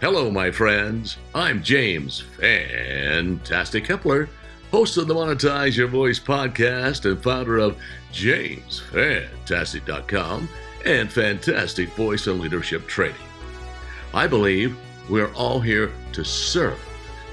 Hello, my friends. I'm James Fantastic Hepler, host of the Monetize Your Voice podcast and founder of JamesFantastic.com and Fantastic Voice and Leadership Training. I believe we're all here to serve,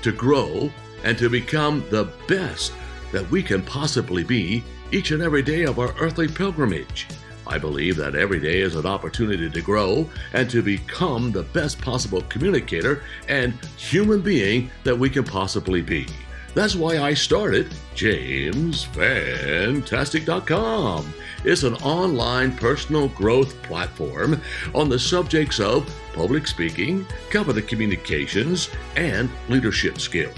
to grow, and to become the best that we can possibly be each and every day of our earthly pilgrimage. I believe that every day is an opportunity to grow and to become the best possible communicator and human being that we can possibly be. That's why I started JamesFantastic.com. It's an online personal growth platform on the subjects of public speaking, confident communications, and leadership skills.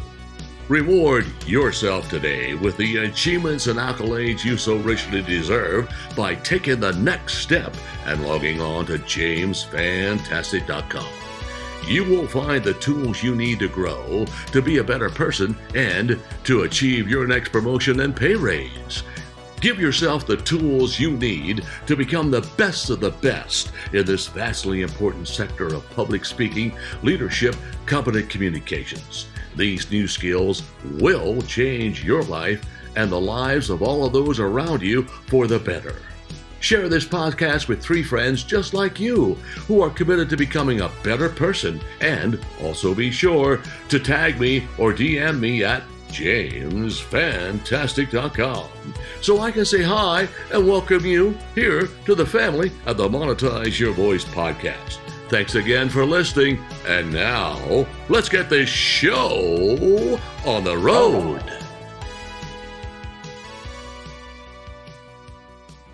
Reward yourself today with the achievements and accolades you so richly deserve by taking the next step and logging on to jamesfantastic.com. You will find the tools you need to grow, to be a better person, and to achieve your next promotion and pay raise. Give yourself the tools you need to become the best of the best in this vastly important sector of public speaking, leadership, competent communications. These new skills will change your life and the lives of all of those around you for the better. Share this podcast with three friends just like you who are committed to becoming a better person. And also be sure to tag me or DM me at jamesfantastic.com so I can say hi and welcome you here to the family of the Monetize Your Voice podcast. Thanks again for listening. And now, let's get this show on the road.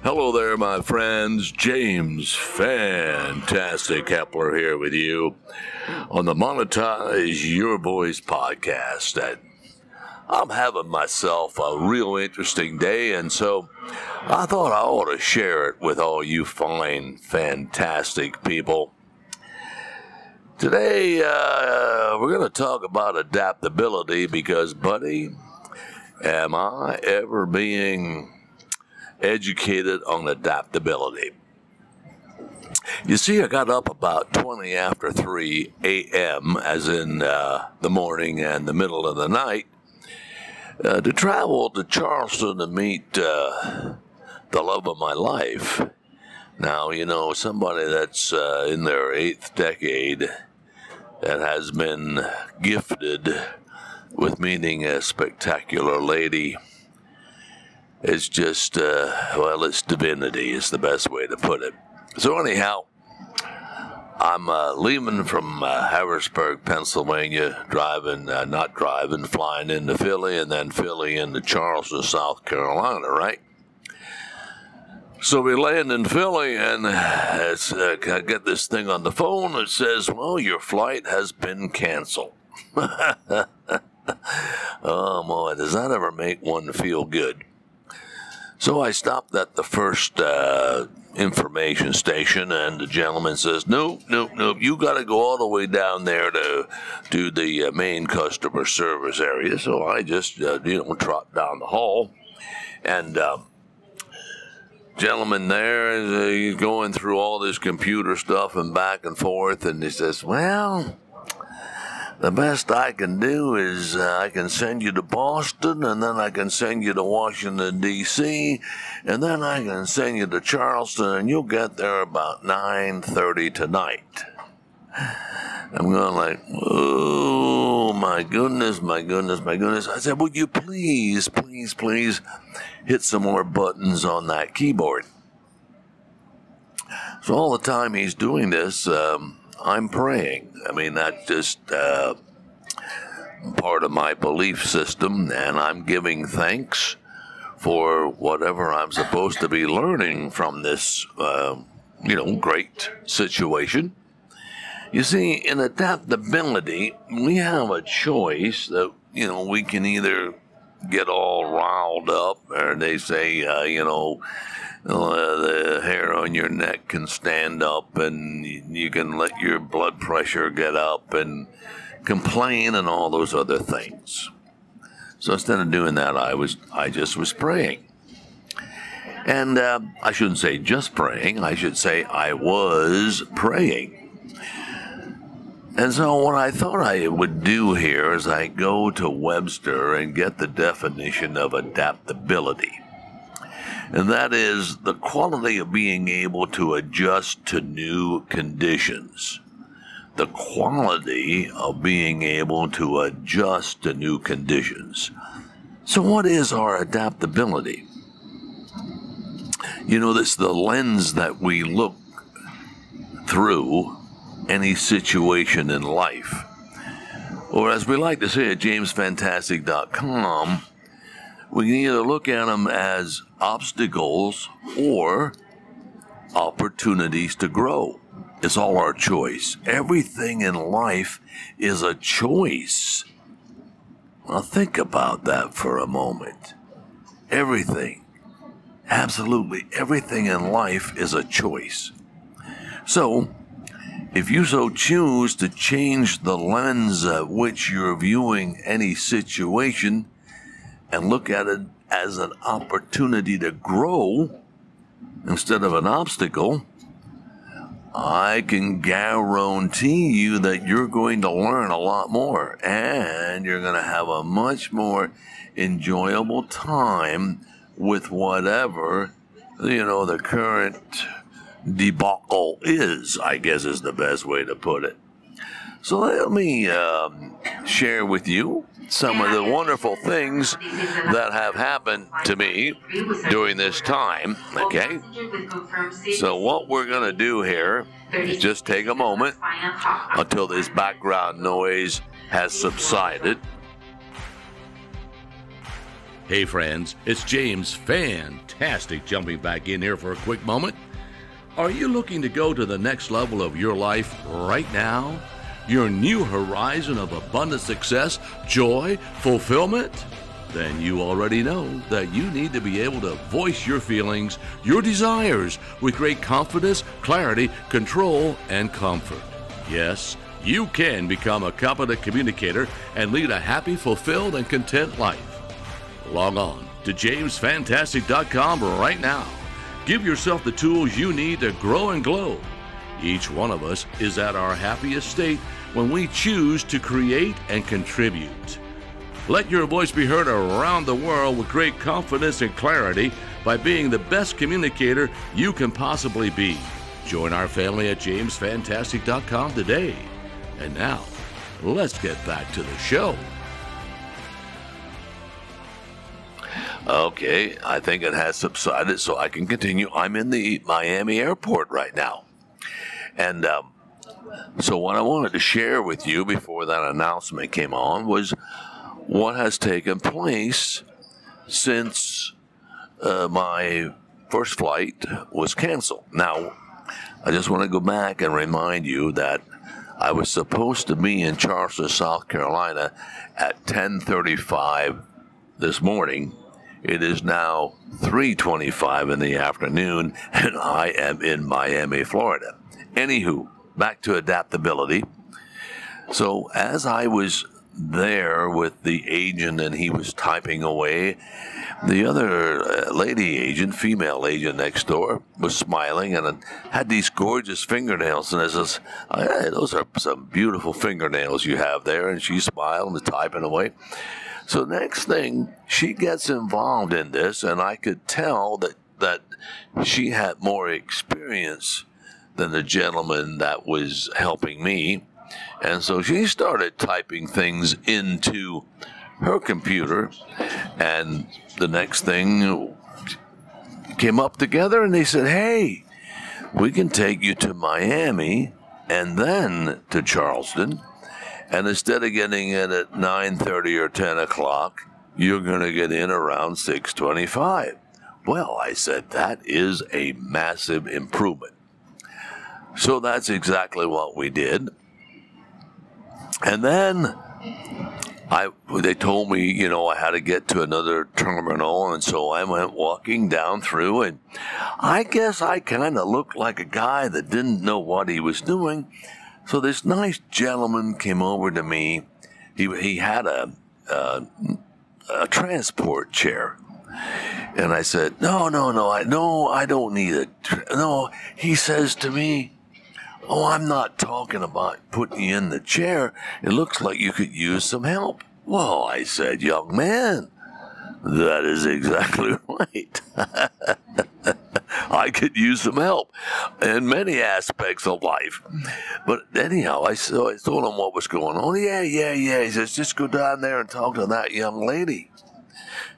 Hello there, my friends. James Fantastic Hepler here with you on the Monetize Your Voice podcast. And I'm having myself a real interesting day, and so I thought I ought to share it with all you fine, fantastic people. Today, uh, we're going to talk about adaptability because, buddy, am I ever being educated on adaptability? You see, I got up about 20 after 3 a.m., as in uh, the morning and the middle of the night, uh, to travel to Charleston to meet uh, the love of my life. Now, you know, somebody that's uh, in their eighth decade that has been gifted with meeting a spectacular lady. It's just, uh, well, it's divinity, is the best way to put it. So, anyhow, I'm uh, leaving from uh, Harrisburg, Pennsylvania, driving, uh, not driving, flying into Philly, and then Philly into Charleston, South Carolina, right? So we land in Philly, and it's, uh, I get this thing on the phone that says, Well, your flight has been canceled. oh, boy, does that ever make one feel good? So I stopped at the first uh, information station, and the gentleman says, "Nope, nope, nope. You got to go all the way down there to to the uh, main customer service area." So I just, uh, you know, trot down the hall, and um, gentleman there is uh, he's going through all this computer stuff and back and forth, and he says, "Well." The best I can do is uh, I can send you to Boston, and then I can send you to Washington D.C., and then I can send you to Charleston, and you'll get there about nine thirty tonight. I'm going like, oh my goodness, my goodness, my goodness. I said, would you please, please, please hit some more buttons on that keyboard? So all the time he's doing this, um, I'm praying. I mean, that's just uh, part of my belief system, and I'm giving thanks for whatever I'm supposed to be learning from this, uh, you know, great situation. You see, in adaptability, we have a choice that, you know, we can either get all riled up, or they say, uh, you know, uh, the hair on your neck can stand up and you can let your blood pressure get up and complain and all those other things. So instead of doing that, I was I just was praying. And uh, I shouldn't say just praying, I should say I was praying. And so, what I thought I would do here is I go to Webster and get the definition of adaptability. And that is the quality of being able to adjust to new conditions. The quality of being able to adjust to new conditions. So, what is our adaptability? You know, it's the lens that we look through any situation in life. Or as we like to say at jamesfantastic.com, we can either look at them as obstacles or opportunities to grow. It's all our choice. Everything in life is a choice. Now think about that for a moment. Everything, absolutely everything in life is a choice. So, if you so choose to change the lens at which you're viewing any situation and look at it as an opportunity to grow instead of an obstacle, I can guarantee you that you're going to learn a lot more and you're going to have a much more enjoyable time with whatever, you know, the current debacle is, I guess is the best way to put it. So let me um, share with you some of the wonderful things that have happened to me during this time. Okay? So, what we're going to do here is just take a moment until this background noise has subsided. Hey, friends, it's James. Fantastic jumping back in here for a quick moment. Are you looking to go to the next level of your life right now? Your new horizon of abundant success, joy, fulfillment? Then you already know that you need to be able to voice your feelings, your desires with great confidence, clarity, control, and comfort. Yes, you can become a competent communicator and lead a happy, fulfilled, and content life. Log on to jamesfantastic.com right now Give yourself the tools you need to grow and glow. Each one of us is at our happiest state when we choose to create and contribute. Let your voice be heard around the world with great confidence and clarity by being the best communicator you can possibly be. Join our family at jamesfantastic.com today. And now, let's get back to the show. Okay, I think it has subsided, so I can continue. I'm in the Miami airport right now. And um, so, what I wanted to share with you before that announcement came on was what has taken place since uh, my first flight was canceled. Now, I just want to go back and remind you that I was supposed to be in Charleston, South Carolina at 10:35 this morning it is now 3:25 in the afternoon and I am in Miami, Florida. Anywho, back to adaptability. So as I was there with the agent and he was typing away, the other uh, lady agent, female agent next door, was smiling and had these gorgeous fingernails. And I says, "Those are some beautiful fingernails you have there." And she smiled and was typing away. So next thing, she gets involved in this, and I could tell that that she had more experience than the gentleman that was helping me. And so she started typing things into her computer, and the next thing came up together, and they said, Hey, we can take you to Miami and then to Charleston and instead of getting in at 9.30 or 10 o'clock, you're going to get in around 6.25. Well, I said, that is a massive improvement. So that's exactly what we did. And then I, they told me, you know, I had to get to another terminal, and so I went walking down through, and I guess I kind of looked like a guy that didn't know what he was doing. So this nice gentleman came over to me. He, he had a, a, transport chair. And I said, no, no, no, I, no, I don't need it. No, he says to me, Oh, I'm not talking about putting you in the chair. It looks like you could use some help. Well, I said, young man, that is exactly right. I could use some help in many aspects of life. But anyhow, I, so I told him what was going on. Yeah, yeah, yeah. He says, just go down there and talk to that young lady,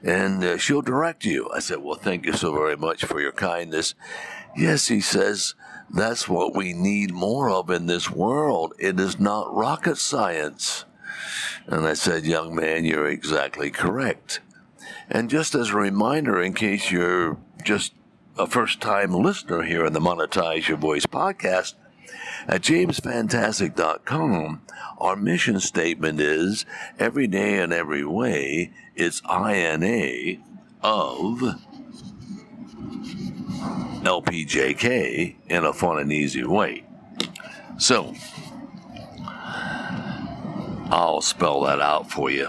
and uh, she'll direct you. I said, well, thank you so very much for your kindness. Yes, he says, that's what we need more of in this world. It is not rocket science. And I said, young man, you're exactly correct. And just as a reminder, in case you're just a first time listener here in the Monetize Your Voice podcast, at jamesfantastic.com, our mission statement is every day and every way, it's INA of LPJK in a fun and easy way. So, I'll spell that out for you.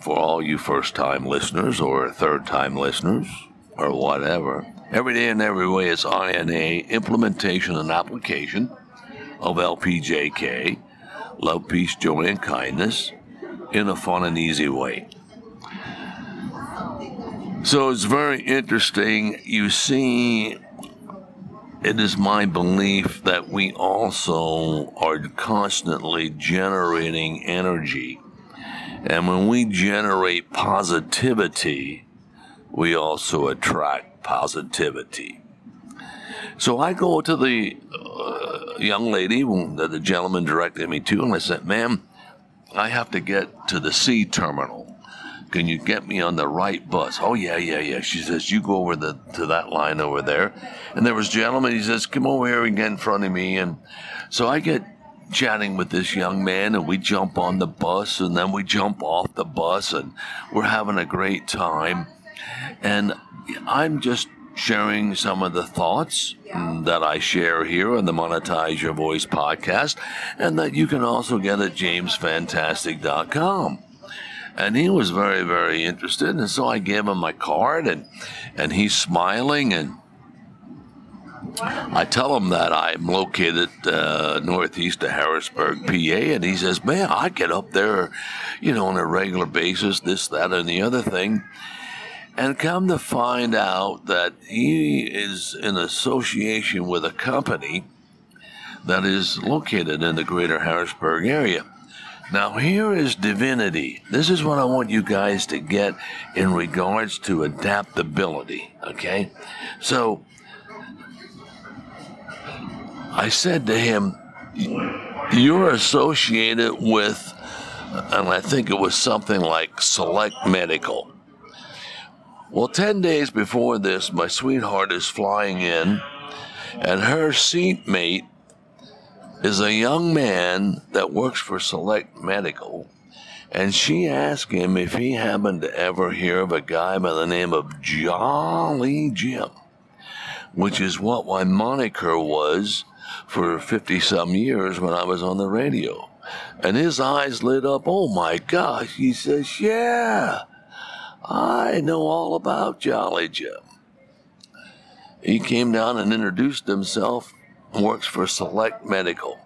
For all you first time listeners or third time listeners or whatever, every day and every way is INA implementation and application of LPJK, love, peace, joy, and kindness in a fun and easy way. So it's very interesting. You see, it is my belief that we also are constantly generating energy. And when we generate positivity, we also attract positivity. So I go to the uh, young lady that the gentleman directed me to, and I said, Ma'am, I have to get to the C terminal. Can you get me on the right bus? Oh yeah, yeah, yeah. She says, you go over the to that line over there. And there was a gentleman. He says, come over here and get in front of me. And so I get chatting with this young man, and we jump on the bus, and then we jump off the bus, and we're having a great time. And I'm just sharing some of the thoughts that I share here on the Monetize Your Voice podcast, and that you can also get at jamesfantastic.com and he was very very interested and so i gave him my card and and he's smiling and I tell him that I'm located uh, northeast of Harrisburg, PA, and he says, "Man, I get up there, you know, on a regular basis, this, that, and the other thing." And come to find out that he is in association with a company that is located in the greater Harrisburg area. Now, here is divinity. This is what I want you guys to get in regards to adaptability, okay? So, I said to him, You're associated with, and I think it was something like Select Medical. Well, 10 days before this, my sweetheart is flying in, and her seatmate is a young man that works for Select Medical, and she asked him if he happened to ever hear of a guy by the name of Jolly Jim, which is what my moniker was for 50 some years when I was on the radio. And his eyes lit up. Oh my gosh. He says, Yeah, I know all about Jolly Jim. He came down and introduced himself works for Select Medical.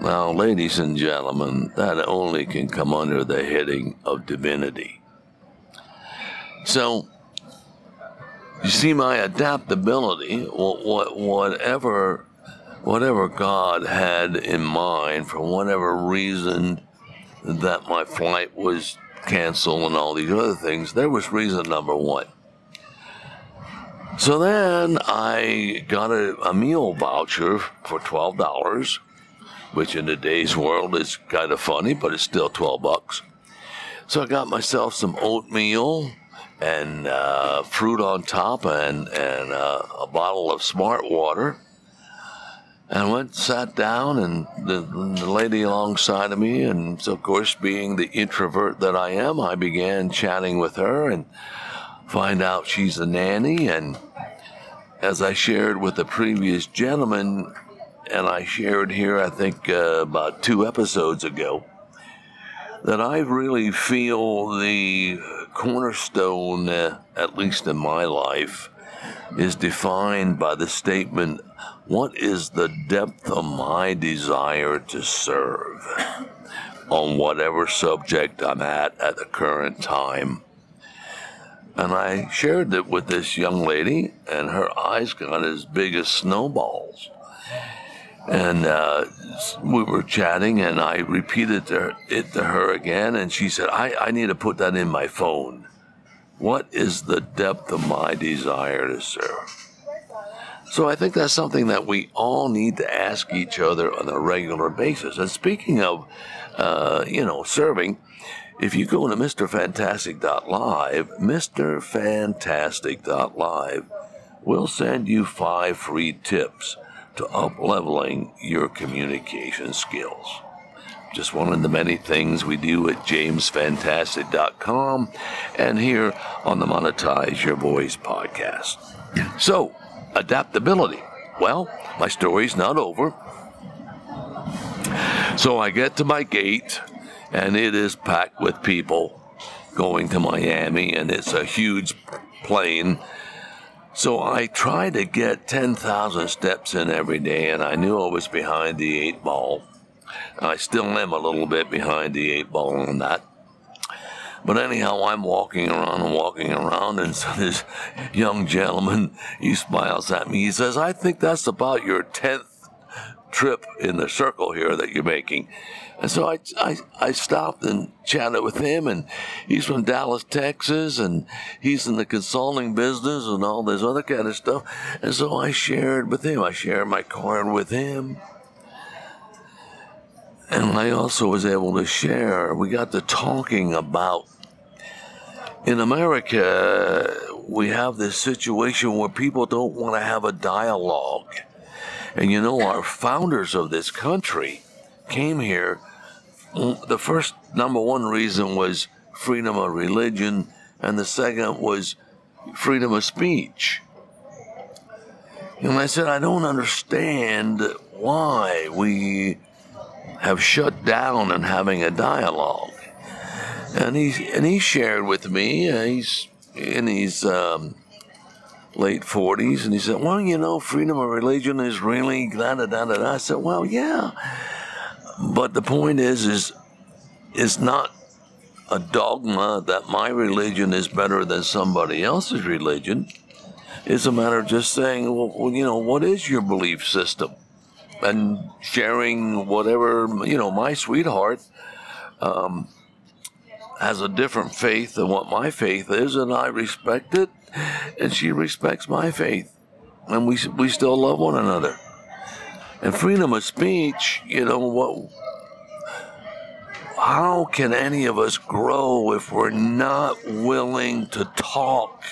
Now, ladies and gentlemen, that only can come under the heading of divinity. So, you see, my adaptability, whatever, whatever God had in mind, for whatever reason that my flight was canceled and all these other things, there was reason number one. So then I got a, a meal voucher for $12, which in today's world is kind of funny, but it's still 12 bucks. So I got myself some oatmeal and uh, fruit on top and, and uh, a bottle of smart water. And went, sat down, and the, the lady alongside of me, and of course, being the introvert that I am, I began chatting with her and find out she's a nanny. And as I shared with the previous gentleman, and I shared here, I think, uh, about two episodes ago, that I really feel the cornerstone, uh, at least in my life, is defined by the statement, What is the depth of my desire to serve on whatever subject I'm at at the current time? And I shared it with this young lady, and her eyes got as big as snowballs. And uh, we were chatting, and I repeated to her, it to her again, and she said, I, I need to put that in my phone. What is the depth of my desire to serve? So I think that's something that we all need to ask each other on a regular basis. And speaking of, uh, you know, serving, if you go to MrFantastic.live, MrFantastic.live will send you five free tips to up leveling your communication skills. Just one of the many things we do at jamesfantastic.com and here on the Monetize Your Voice podcast. So, adaptability. Well, my story's not over. So I get to my gate, and it is packed with people going to Miami, and it's a huge plane so I try to get 10,000 steps in every day, and I knew I was behind the eight ball. I still am a little bit behind the eight ball on that. But anyhow, I'm walking around and walking around, and so this young gentleman, he smiles at me. He says, I think that's about your 10th trip in the circle here that you're making. And so I, I, I stopped and chatted with him, and he's from Dallas, Texas, and he's in the consulting business and all this other kind of stuff. And so I shared with him. I shared my card with him. And I also was able to share. We got to talking about in America, we have this situation where people don't want to have a dialogue. And you know, our founders of this country came here mm, the first number one reason was freedom of religion, and the second was freedom of speech. And I said, I don't understand why we have shut down and having a dialogue. And he and he shared with me. Uh, he's in his um, late forties, and he said, "Well, you know, freedom of religion is really da da da da." I said, "Well, yeah." But the point is, is it's not a dogma that my religion is better than somebody else's religion. It's a matter of just saying, well, you know, what is your belief system? And sharing whatever, you know, my sweetheart um, has a different faith than what my faith is, and I respect it, and she respects my faith. And we, we still love one another. And freedom of speech, you know, what how can any of us grow if we're not willing to talk,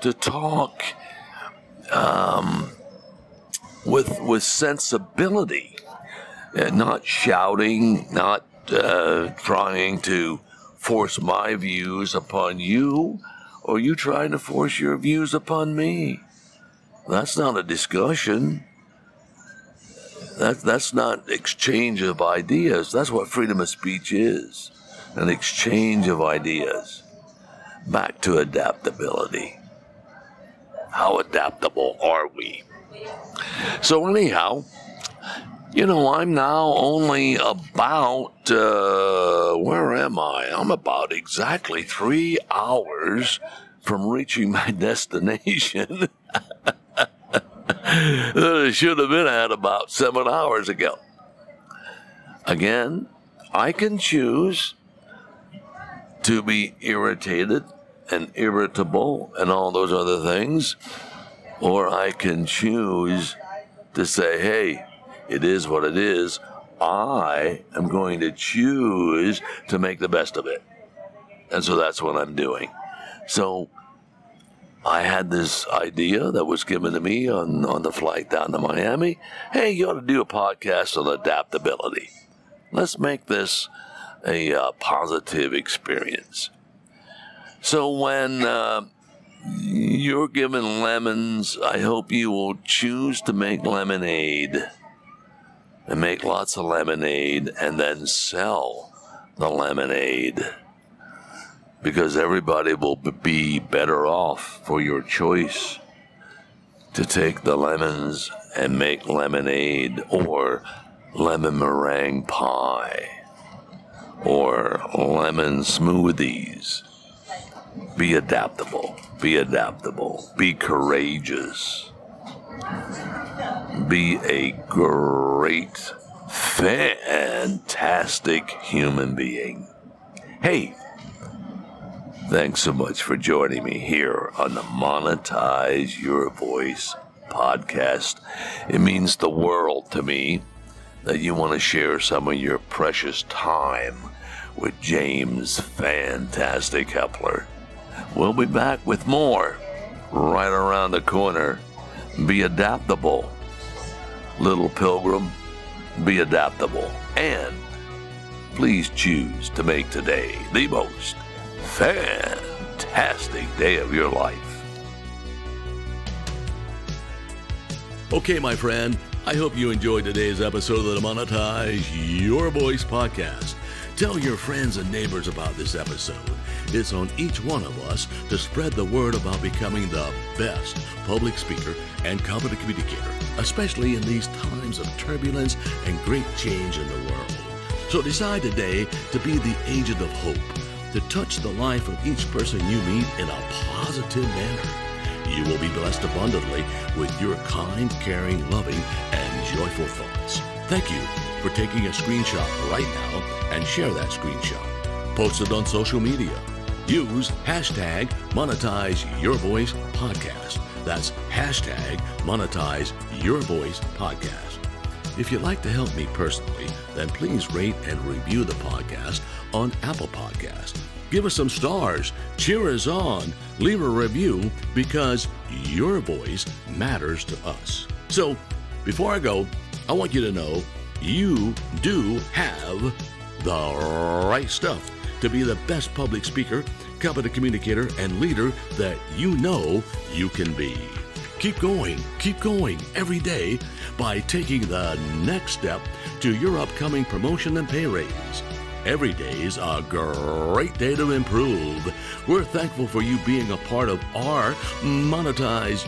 to talk um, with with sensibility, and not shouting, not uh, trying to force my views upon you, or you trying to force your views upon me? That's not a discussion. That, that's not exchange of ideas. That's what freedom of speech is an exchange of ideas. Back to adaptability. How adaptable are we? So, anyhow, you know, I'm now only about, uh, where am I? I'm about exactly three hours from reaching my destination. that I should have been at about seven hours ago. Again, I can choose to be irritated and irritable and all those other things, or I can choose to say, hey, it is what it is. I am going to choose to make the best of it. And so that's what I'm doing. So I had this idea that was given to me on, on the flight down to Miami. Hey, you ought to do a podcast on adaptability. Let's make this a uh, positive experience. So when uh, you're given lemons, I hope you will choose to make lemonade. And make lots of lemonade and then sell the lemonade. Because everybody will be better off for your choice to take the lemons and make lemonade or lemon meringue pie or lemon smoothies. Be adaptable. Be adaptable. Be courageous. Be a great, fantastic human being. Hey, thanks so much for joining me here on the Monetize Your Voice podcast. It means the world to me that you want to share some of your precious time with James Fantastic Hepler. We'll be back with more right around the corner. Be adaptable, little pilgrim. Be adaptable. And please choose to make today the most fantastic day of your life. Okay, my friend, I hope you enjoyed today's episode of the Monetize Your Voice podcast. Tell your friends and neighbors about this episode. It's on each one of us to spread the word about becoming the best public speaker and competent communicator, especially in these times of turbulence and great change in the world. So decide today to be the agent of hope, to touch the life of each person you meet in a positive manner. You will be blessed abundantly with your kind, caring, loving, and joyful thoughts. Thank you for taking a screenshot right now and share that screenshot. Post it on social media. Use hashtag monetize your voice podcast. That's hashtag monetize your voice podcast. If you'd like to help me personally, then please rate and review the podcast on Apple Podcast. Give us some stars, cheer us on, leave a review because your voice matters to us. So, before I go, I want you to know you do have the right stuff to be the best public speaker, competent communicator, and leader that you know you can be. Keep going, keep going every day by taking the next step to your upcoming promotion and pay raise. Every day is a great day to improve. We're thankful for you being a part of our Monetize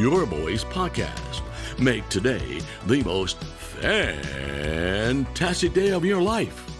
Your Voice podcast. Make today the most fantastic day of your life.